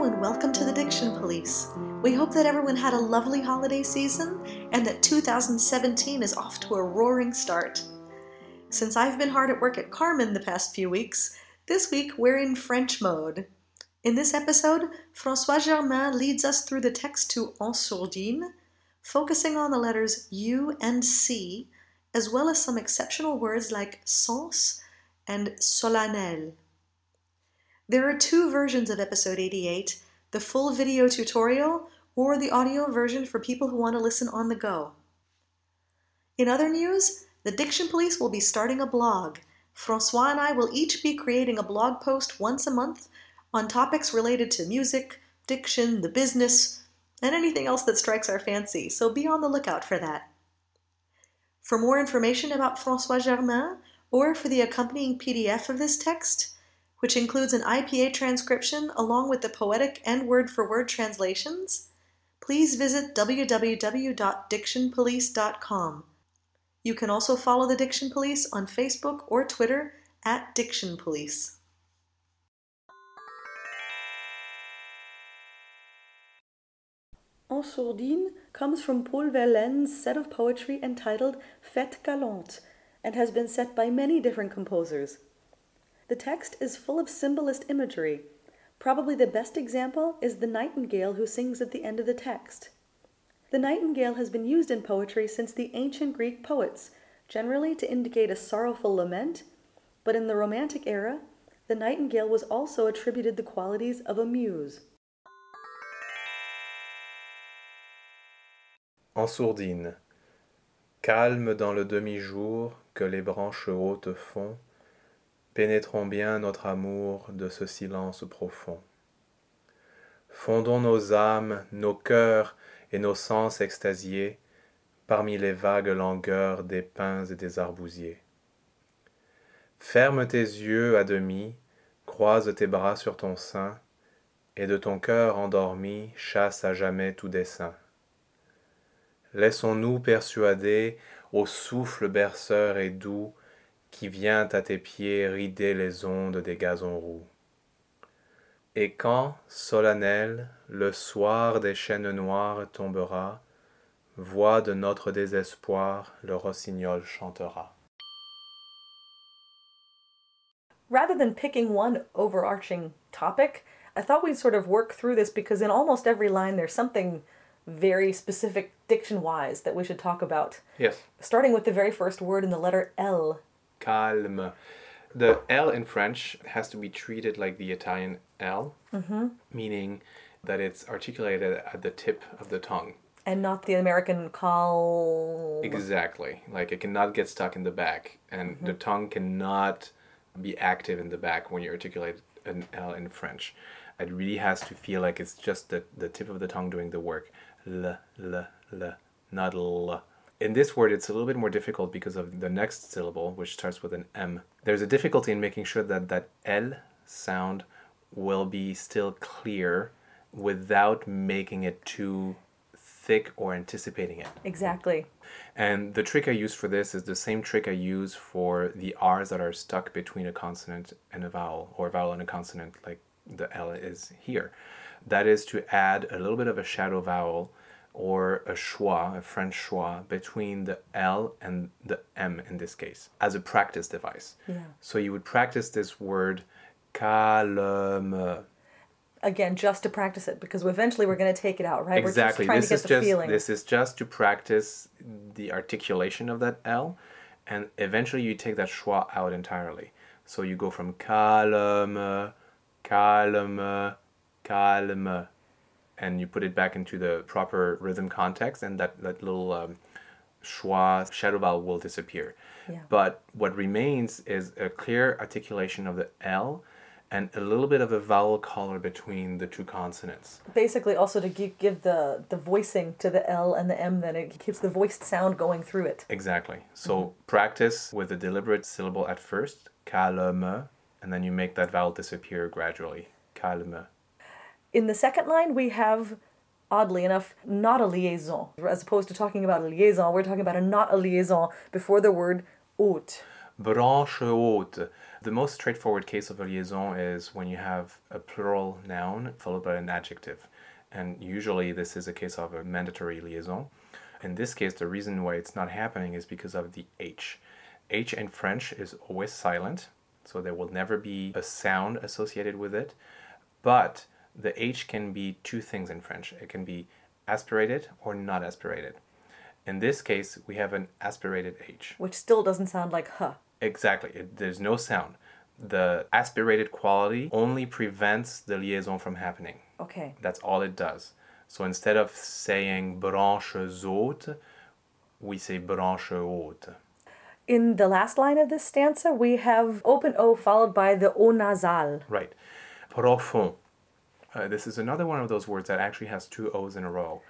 And welcome to the Diction Police. We hope that everyone had a lovely holiday season and that 2017 is off to a roaring start. Since I've been hard at work at Carmen the past few weeks, this week we're in French mode. In this episode, Francois Germain leads us through the text to En Sourdine, focusing on the letters U and C, as well as some exceptional words like sens and solennel. There are two versions of episode 88 the full video tutorial or the audio version for people who want to listen on the go. In other news, the Diction Police will be starting a blog. Francois and I will each be creating a blog post once a month on topics related to music, diction, the business, and anything else that strikes our fancy, so be on the lookout for that. For more information about Francois Germain, or for the accompanying PDF of this text, which includes an IPA transcription along with the poetic and word for word translations, please visit www.dictionpolice.com. You can also follow the Diction Police on Facebook or Twitter at Diction Police. En Sourdine comes from Paul Verlaine's set of poetry entitled Fêtes Galantes and has been set by many different composers. The text is full of symbolist imagery. Probably the best example is the nightingale who sings at the end of the text. The nightingale has been used in poetry since the ancient Greek poets, generally to indicate a sorrowful lament, but in the Romantic era, the nightingale was also attributed the qualities of a muse. En sourdine. Calme dans le demi-jour que les branches hautes font, pénétrons bien notre amour de ce silence profond. Fondons nos âmes, nos cœurs et nos sens extasiés parmi les vagues langueurs des pins et des arbousiers. Ferme tes yeux à demi, croise tes bras sur ton sein, et de ton cœur endormi chasse à jamais tout dessein. Laissons-nous persuader au souffle berceur et doux qui vient à tes pieds rider les ondes des gazons roux. Et quand, solennel, le soir des chênes noirs tombera, voix de notre désespoir, le rossignol chantera. Rather than picking one overarching topic, I thought we'd sort of work through this because in almost every line there's something very specific diction wise that we should talk about. Yes. Starting with the very first word in the letter L. Calme. The L in French has to be treated like the Italian L, mm-hmm. meaning that it's articulated at the tip of the tongue. And not the American call. Exactly. Like it cannot get stuck in the back, and the mm-hmm. tongue cannot be active in the back when you articulate an L in French. It really has to feel like it's just the, the tip of the tongue doing the work. L, l, l, not l. In this word, it's a little bit more difficult because of the next syllable, which starts with an M. There's a difficulty in making sure that that L sound will be still clear without making it too thick or anticipating it. Exactly. And the trick I use for this is the same trick I use for the R's that are stuck between a consonant and a vowel, or a vowel and a consonant, like the L is here. That is to add a little bit of a shadow vowel or a schwa, a French schwa, between the L and the M in this case, as a practice device. Yeah. So you would practice this word calme. Again, just to practice it because eventually we're going to take it out, right? Exactly. We're This just is trying to get the just feeling. this is just to practice the articulation of that L, and eventually you take that schwa out entirely. So you go from calme, calme, calme, and you put it back into the proper rhythm context, and that that little um, schwa shadow vowel will disappear. Yeah. But what remains is a clear articulation of the L. And a little bit of a vowel color between the two consonants. Basically, also to give, give the, the voicing to the L and the M, then it keeps the voiced sound going through it. Exactly. So practice with a deliberate syllable at first, calme, and then you make that vowel disappear gradually. Calme. In the second line, we have, oddly enough, not a liaison. As opposed to talking about a liaison, we're talking about a not a liaison before the word haute. Branche haute. The most straightforward case of a liaison is when you have a plural noun followed by an adjective. And usually this is a case of a mandatory liaison. In this case, the reason why it's not happening is because of the H. H in French is always silent, so there will never be a sound associated with it. But the H can be two things in French it can be aspirated or not aspirated. In this case, we have an aspirated H. Which still doesn't sound like huh. Exactly. It, there's no sound. The aspirated quality only prevents the liaison from happening. Okay. That's all it does. So instead of saying branches hautes, we say branche haute. In the last line of this stanza, we have open O followed by the O nasal. Right. Profond. Uh, this is another one of those words that actually has two O's in a row.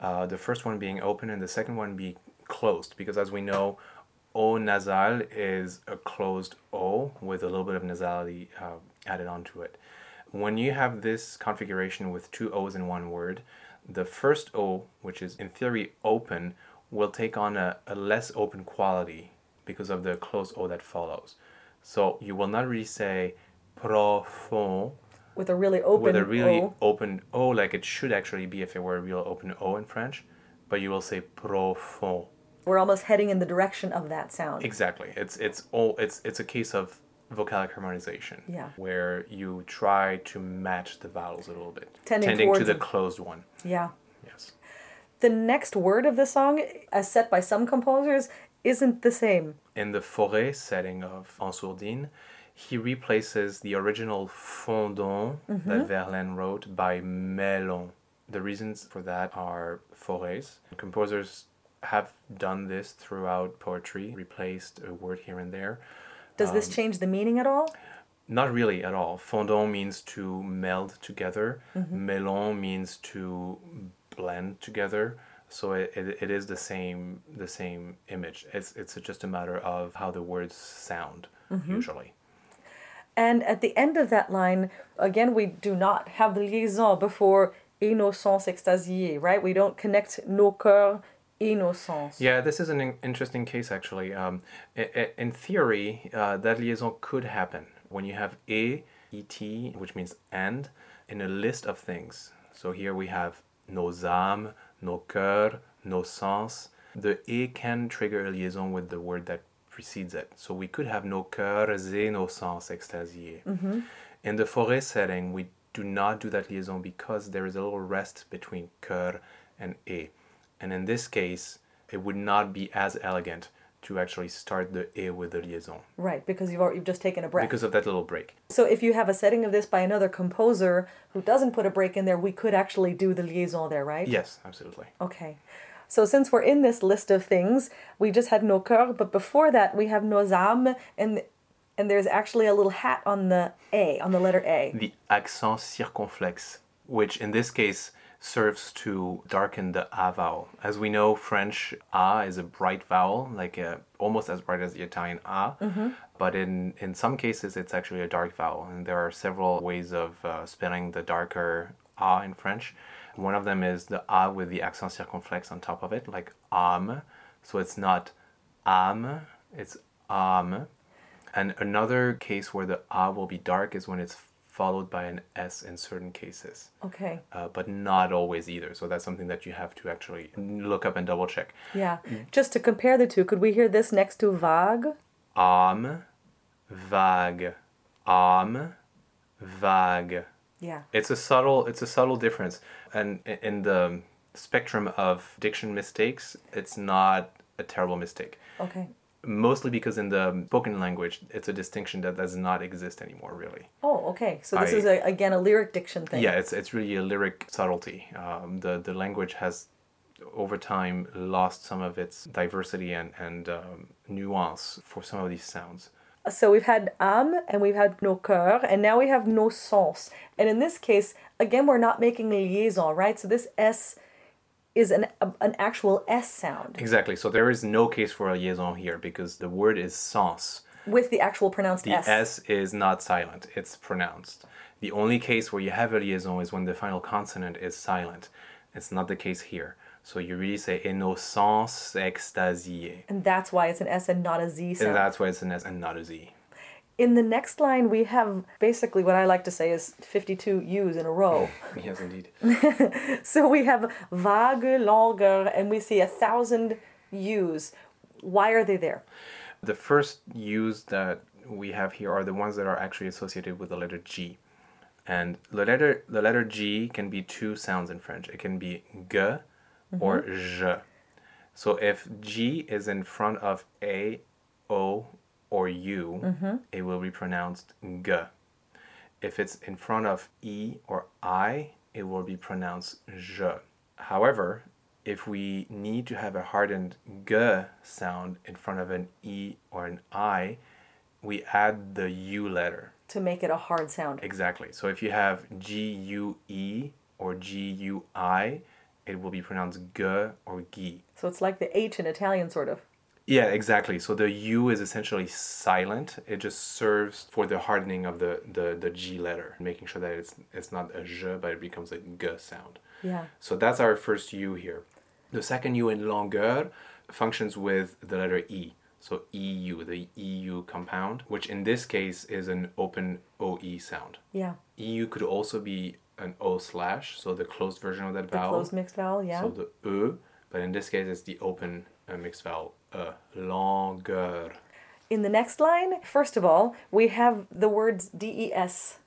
Uh, the first one being open and the second one being closed, because as we know, O nasal is a closed O with a little bit of nasality uh, added onto it. When you have this configuration with two O's in one word, the first O, which is in theory open, will take on a, a less open quality because of the closed O that follows. So you will not really say profond with a really open with a really O. open O, like it should actually be if it were a real open O in French, but you will say profond. We're almost heading in the direction of that sound. Exactly. It's it's all it's it's a case of vocalic harmonization. Yeah. Where you try to match the vowels a little bit, Tending to towards the closed one. Yeah. Yes. The next word of the song, as set by some composers, isn't the same. In the Fauré setting of En Sourdine, he replaces the original fondons that mm-hmm. Verlaine wrote by mêlons. The reasons for that are Fauré's. Composers have done this throughout poetry, replaced a word here and there. Does Um, this change the meaning at all? Not really at all. Fondons means to meld together. Mm-hmm. Mêlons means to blend together. So it, it, it is the same the same image. It's it's just a matter of how the words sound mm-hmm. usually. And at the end of that line, again, we do not have the liaison before innocence extasiée, right? We don't connect nos cœurs et nos sens. Yeah, this is an in- interesting case actually. Um, i- i- in theory, uh, that liaison could happen when you have a et, which means and, in a list of things. So here we have nos âmes, nos cœurs, nos sens. The et can trigger a liaison with the word that precedes it. So we could have nos cœurs et nos sens extasiés. Mm-hmm. In the Fauré setting, we do not do that liaison because there is a little rest between cœur and et. And in this case, it would not be as elegant to actually start the e with the liaison Right, because you've, already, you've just taken a break. because of that little break. so if you have a setting of this by another composer who doesn't put a break in there, we could actually do the liaison there, right? Yes, absolutely. Okay. So since we're in this list of things, we just had nos cœurs, but before that we have nos âmes, and and there's actually a little hat on the A, on the letter A. The accent circonflexe, which in this case serves to darken the a vowel. As we know, French a is a bright vowel, like uh almost as bright as the Italian a. But in, in some cases, it's actually a dark vowel, and there are several ways of uh, spelling the darker a in French. One of them is the a with the accent circonflexe on top of it, like âme. So it's not âme, it's âme. And another case where the a will be dark is when it's followed by an s in certain cases, Okay. uh, but not always either. So that's something that you have to actually look up and double check. Yeah. Just to compare the two, could we hear this next to vague? Âme, vague, âme, vague. Yeah. It's a subtle it's a subtle difference, and in the spectrum of diction mistakes, it's not a terrible mistake. Okay. Mostly because in the spoken language, it's a distinction that does not exist anymore, really. Oh, okay. So this I- is a, again a lyric diction thing. Yeah, it's it's really a lyric subtlety. Um, the the language has over time lost some of its diversity and and um, nuance for some of these sounds. So we've had âme and we've had nos cœurs, and now we have nos sens. And in this case, again, we're not making a liaison, right? So this S is an a, an actual S sound Exactly. So there is no case for a liaison here because the word is sens. with the actual pronounced The S. S is not silent, it's pronounced. The only case where you have a liaison is when the final consonant is silent. It's not the case here. So you really say innocence extasiée. And that's why it's an S and not a Z And that's why it's an S and not a Z. In the next line, we have basically what I like to say is 52 U's in a row. yes, indeed. so we have vague langueur and we see a thousand U's. Why are they there? The first U's that we have here are the ones that are actually associated with the letter G. And the letter the letter G can be two sounds in French. It can be g or mm-hmm. je. So if G is in front of A, O, or U, mm-hmm. it will be pronounced g. If it's in front of E or I, it will be pronounced je. However, if we need to have a hardened g sound in front of an E or an I, we add the U letter. To make it a hard sound. Exactly. So if you have G U E or G U I, it will be pronounced g or gi. So it's like the H in Italian, sort of. Yeah, exactly. So the U is essentially silent. It just serves for the hardening of the, the, the G letter, making sure that it's it's not a je, but it becomes a g sound. Yeah. So that's our first U here. The second U in langueur functions with the letter E. So EU, the EU compound, which in this case is an open OE sound. Yeah. EU could also be an O slash, so the closed version of that The vowel. closed mixed vowel, yeah. So the E, but in this case it's the open uh, mixed vowel. Uh, langueur. in the next line, first of all, we have the words DES.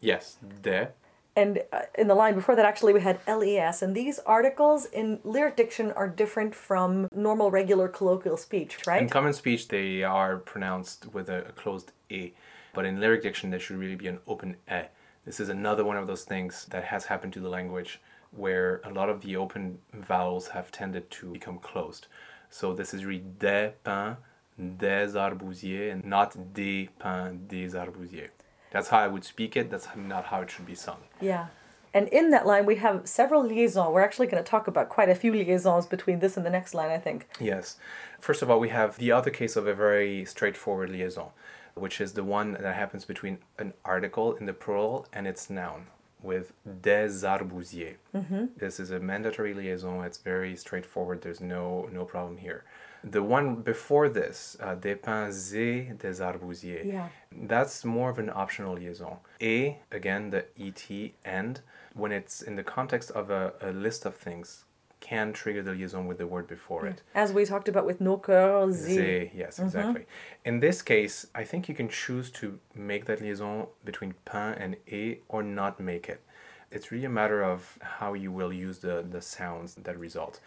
Yes, de. And uh, in the line before that, actually, we had LES. And these articles in lyric diction are different from normal, regular colloquial speech, right? In common speech, they are pronounced with a, a closed e, but in lyric diction, there should really be an open e. This is another one of those things that has happened to the language where a lot of the open vowels have tended to become closed. So this is really des pins, des arbousiers, and not des pins, des arbousiers. That's how I would speak it. That's not how it should be sung. Yeah. And in that line, we have several liaisons. We're actually going to talk about quite a few liaisons between this and the next line, I think. Yes. First of all, we have the other case of a very straightforward liaison, which is the one that happens between an article in the plural and its noun with des arbousiers. This is a mandatory liaison. It's very straightforward. There's no no problem here. The one before this, uh, des et des arbousiers, Yeah. that's more of an optional liaison. A, again, the et and, when it's in the context of a, a list of things, can trigger the liaison with the word before it. As we talked about with no cœur, Z. Yes, mm-hmm. exactly. In this case, I think you can choose to make that liaison between pins and e or not make it. It's really a matter of how you will use the, the sounds that result.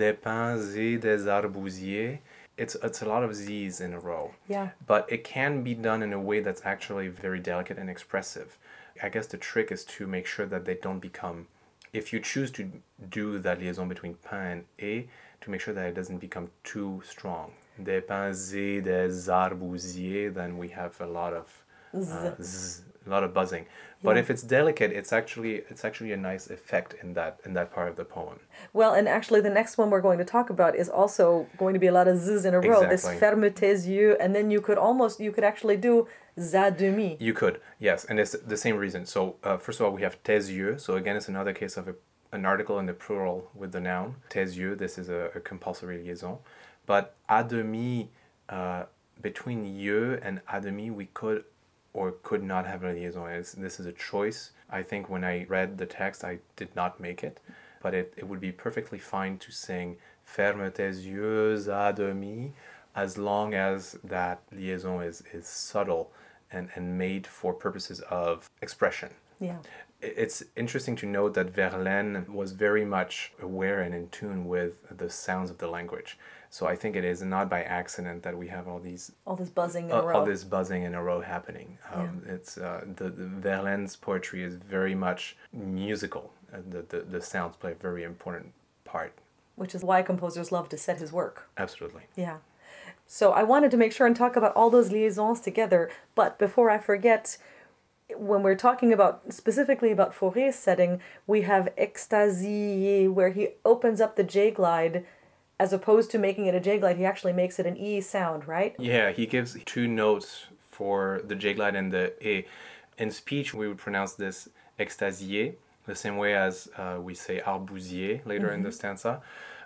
Des pins et des arbousiers, it's, it's a lot of Z's in a row. Yeah. But it can be done in a way that's actually very delicate and expressive. I guess the trick is to make sure that they don't become, if you choose to do that liaison between pins and et, to make sure that it doesn't become too strong. Des pins et des arbousiers, then we have a lot of uh, z, a lot of buzzing. But Yeah. if it's delicate, it's actually it's actually a nice effect in that in that part of the poem. Well, and actually, the next one we're going to talk about is also going to be a lot of z's in a row. This Exactly. ferme tes yeux, and then you could almost, you could actually do za demi. You could, yes, and it's the same reason. So uh, first of all, we have tes yeux. So again, it's another case of a, an article in the plural with the noun tes yeux. This is a, a compulsory liaison. But à demi, uh, between yeux and à demi, we could or could not have a liaison. It's, this is a choice. I think when I read the text, I did not make it, but it, it would be perfectly fine to sing ferme tes yeux à demi as long as that liaison is, is subtle and, and made for purposes of expression. Yeah. It's interesting to note that Verlaine was very much aware and in tune with the sounds of the language. So I think it is not by accident that we have all these All this buzzing in all, a row. all this buzzing in a row happening. Um, It's uh, the, the Verlaine's poetry is very much musical. And the, the the sounds play a very important part. which is why composers love to set his work. Absolutely. Yeah. So I wanted to make sure and talk about all those liaisons together, but before I forget, when we're talking about specifically about Fauré's setting, we have extasiés, where he opens up the J glide, as opposed to making it a J glide, he actually makes it an E sound, right? Yeah, he gives two notes for the J glide and the E. In speech, we would pronounce this extasier, the same way as uh, we say arbousier later in the stanza.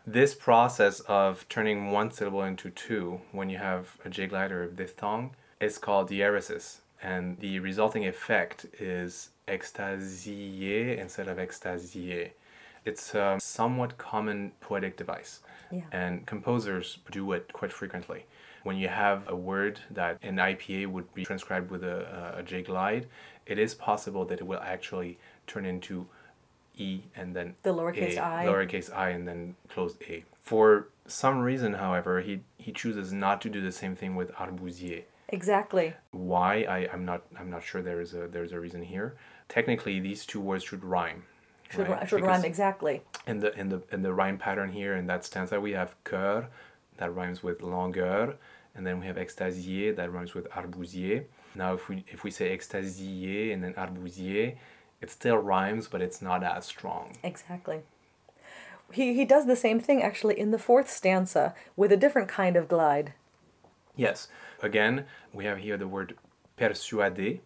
This process of turning one syllable into two when you have a J glide or a diphthong is called diaeresis, and the resulting effect is extasier instead of extasier. It's a somewhat common poetic device, Yeah. and composers do it quite frequently. When you have a word that in IPA would be transcribed with a, a J glide, it is possible that it will actually turn into E and then The lowercase a, i. lowercase i and then closed A. For some reason, however, he, he chooses not to do the same thing with arbousier. Exactly. Why I, I'm not I'm not sure there is a there's a reason here. Technically, these two words should rhyme. Should, right? ri- should Because rhyme exactly. in the in the in the rhyme pattern here in that stanza we have cœur that rhymes with langueur, and then we have extasier that rhymes with arbousier. Now, if we if we say extasier and then arbousier, it still rhymes, but it's not as strong. Exactly. He, he does the same thing actually in the fourth stanza with a different kind of glide. Yes. Again, we have here the word persuader,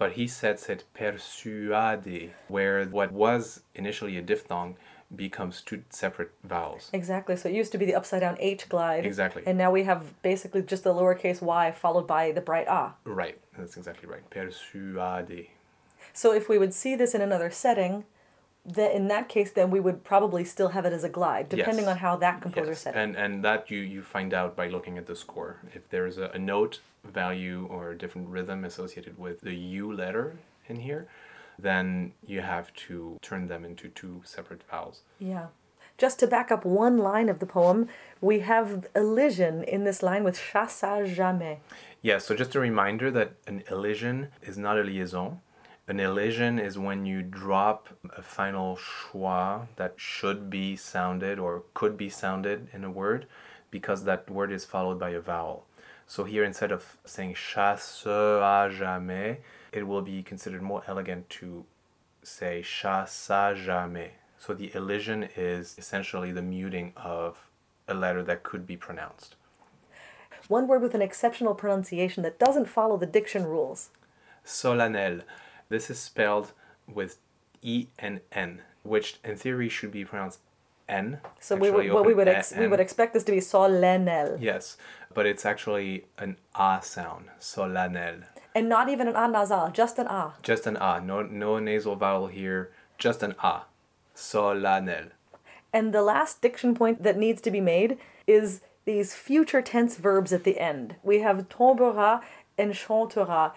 but he sets it persuader, where what was initially a diphthong becomes two separate vowels. Exactly. So it used to be the upside down H glide. Exactly. And now we have basically just the lowercase y followed by the bright ah. Right, that's exactly right. Persuader. So if we would see this in another setting, then in that case, then we would probably still have it as a glide, depending Yes. on how that composer Yes, set it. and and that you you find out by looking at the score. If there's a, a note value or a different rhythm associated with the U letter in here, then you have to turn them into two separate vowels. Yeah. Just to back up one line of the poem, we have elision in this line with chasse à jamais. Yeah, so just a reminder that an elision is not a liaison. An elision is when you drop a final schwa that should be sounded or could be sounded in a word because that word is followed by a vowel. So here, instead of saying chasse à jamais, it will be considered more elegant to say chasse à jamais. So the elision is essentially the muting of a letter that could be pronounced. One word with an exceptional pronunciation that doesn't follow the diction rules. solennel. This is spelled with E and N, which in theory should be pronounced N. So we would, well, we would ex- we would expect this to be solennel, Yes, but it's actually an A sound, solennel. and not even an a nasal, just an a. Just an A, no, no nasal vowel here, just an A. Solennel. And the last diction point that needs to be made is these future tense verbs at the end. We have tombera and chantera.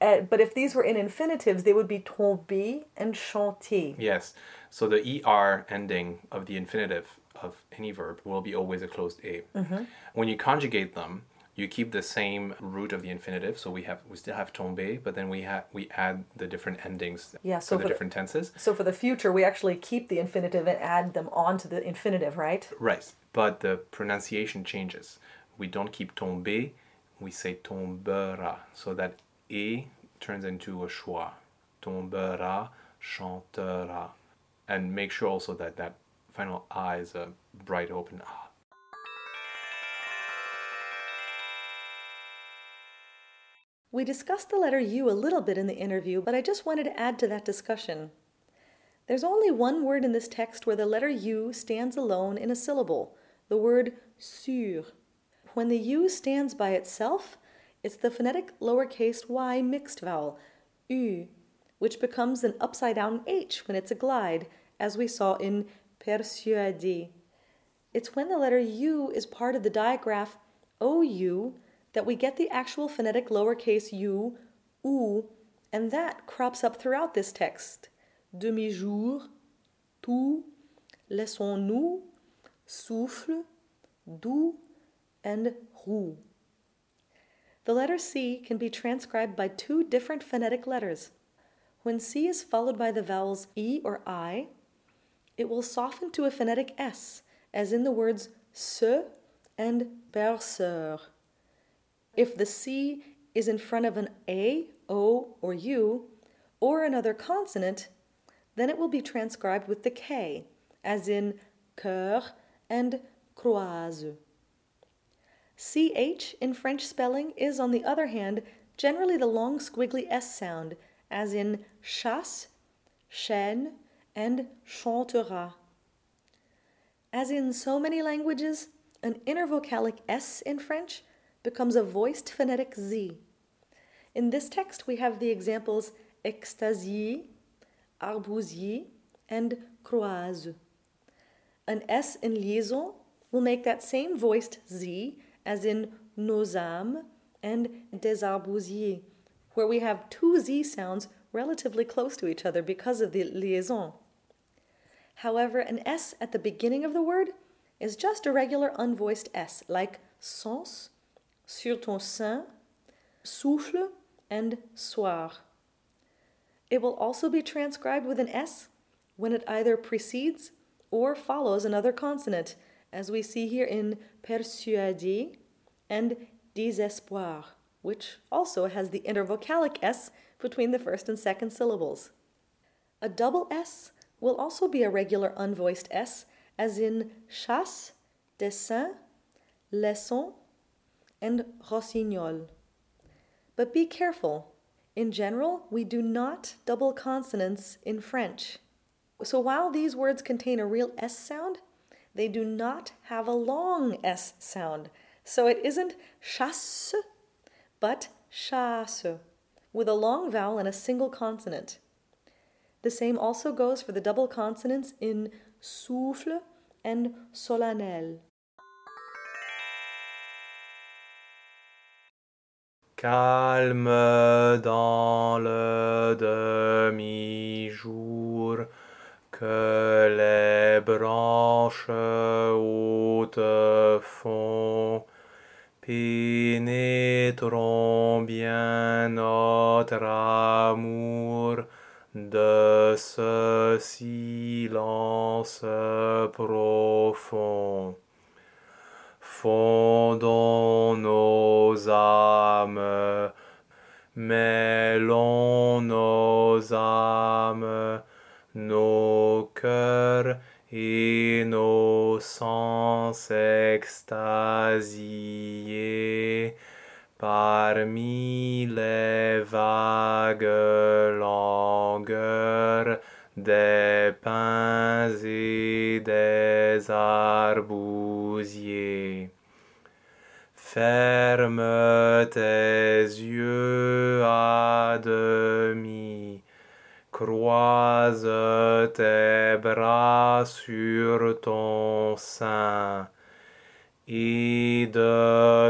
Uh, but if these were in infinitives, they would be tomber and chanter. Yes, so the ER ending of the infinitive of any verb will be always a closed A. Mm-hmm. When you conjugate them, you keep the same root of the infinitive, so we have we still have tombe, but then we have we add the different endings Yeah, so for the for the- different tenses. So for the future, we actually keep the infinitive and add them onto the infinitive, right? Right, but the pronunciation changes. We don't keep tombe, we say tombera, so that A turns into a schwa. Tombera, chantera. And make sure also that that final A is a bright open A. We discussed the letter U a little bit in the interview, but I just wanted to add to that discussion. There's only one word in this text where the letter U stands alone in a syllable the word sur. When the U stands by itself, it's the phonetic lowercase y mixed vowel, U, which becomes an upside down H when it's a glide, as we saw in persuader. It's when the letter U is part of the digraph OU that we get the actual phonetic lowercase u, ou, and that crops up throughout this text. Demi-jour, tout, laissons-nous, souffle, doux, and roux. The letter C can be transcribed by two different phonetic letters. When C is followed by the vowels E or I, it will soften to a phonetic S, as in the words se and berceur. If the C is in front of an A, O, or U, or another consonant, then it will be transcribed with the K, as in cœur and croise. CH in French spelling is, on the other hand, generally the long squiggly S sound, as in chasse, chêne, and chantera. As in so many languages, an intervocalic S in French becomes a voiced phonetic Z. In this text, we have the examples extasie, arbousier, and croise. An S in liaison will make that same voiced Z as in nos âmes and des arbousiers, where we have two Z sounds relatively close to each other because of the liaison. However, an S at the beginning of the word is just a regular unvoiced S, like sens, sur ton sein, souffle, and soir. It will also be transcribed with an S when it either precedes or follows another consonant, as we see here in persuader and désespoir, which also has the intervocalic S between the first and second syllables. A double S will also be a regular unvoiced S, as in chasse, dessein, laissons, and rossignol. But be careful. In general, we do not double consonants in French. So while these words contain a real S sound, they do not have a long S sound. So it isn't chasse, but chasse, with a long vowel and a single consonant. The same also goes for the double consonants in souffle and solennel. Calme dans le demi-jour que les branches hautes font, pénétrons bien notre amour de ce silence profond. Fondons parmi les vagues longueurs des pins et des arbousiers. Ferme tes yeux à demi, croise tes bras sur ton sein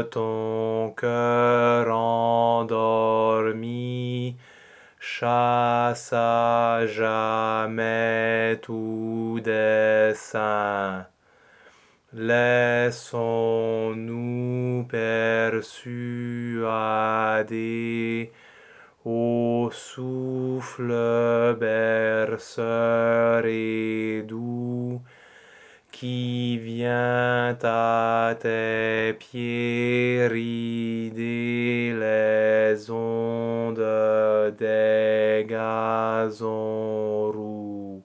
ton cœur endormi, chasse à jamais tout dessein. Laissons-nous persuader au souffle berceur et doux qui vient à tes pieds rider les ondes des gazons roux.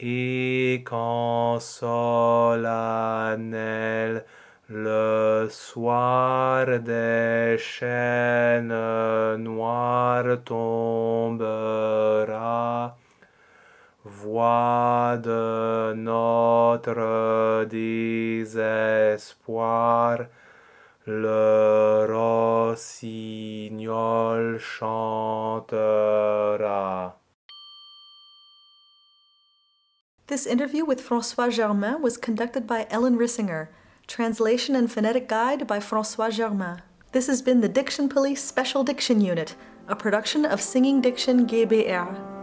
Et quand solennel le soir des chaînes noires tombera, voix de notre désespoir, le rossignol chantera. This interview with Francois Germain was conducted by Ellen Rissinger. Translation and Phonetic Guide by Francois Germain. This has been the Diction Police Special Diction Unit, a production of Singing Diction GBR.